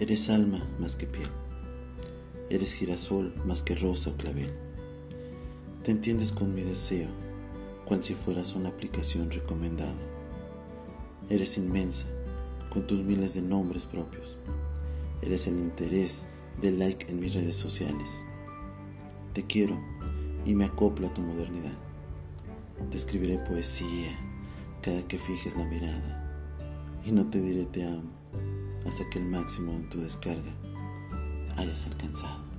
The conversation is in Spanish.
Eres alma más que piel. Eres girasol más que rosa o clavel. Te entiendes con mi deseo, cual si fueras una aplicación recomendada. Eres inmensa, con tus miles de nombres propios. Eres el interés del like en mis redes sociales. Te quiero y me acoplo a tu modernidad. Te escribiré poesía cada que fijes la mirada. Y no te diré te amo hasta que el máximo en tu descarga hayas alcanzado.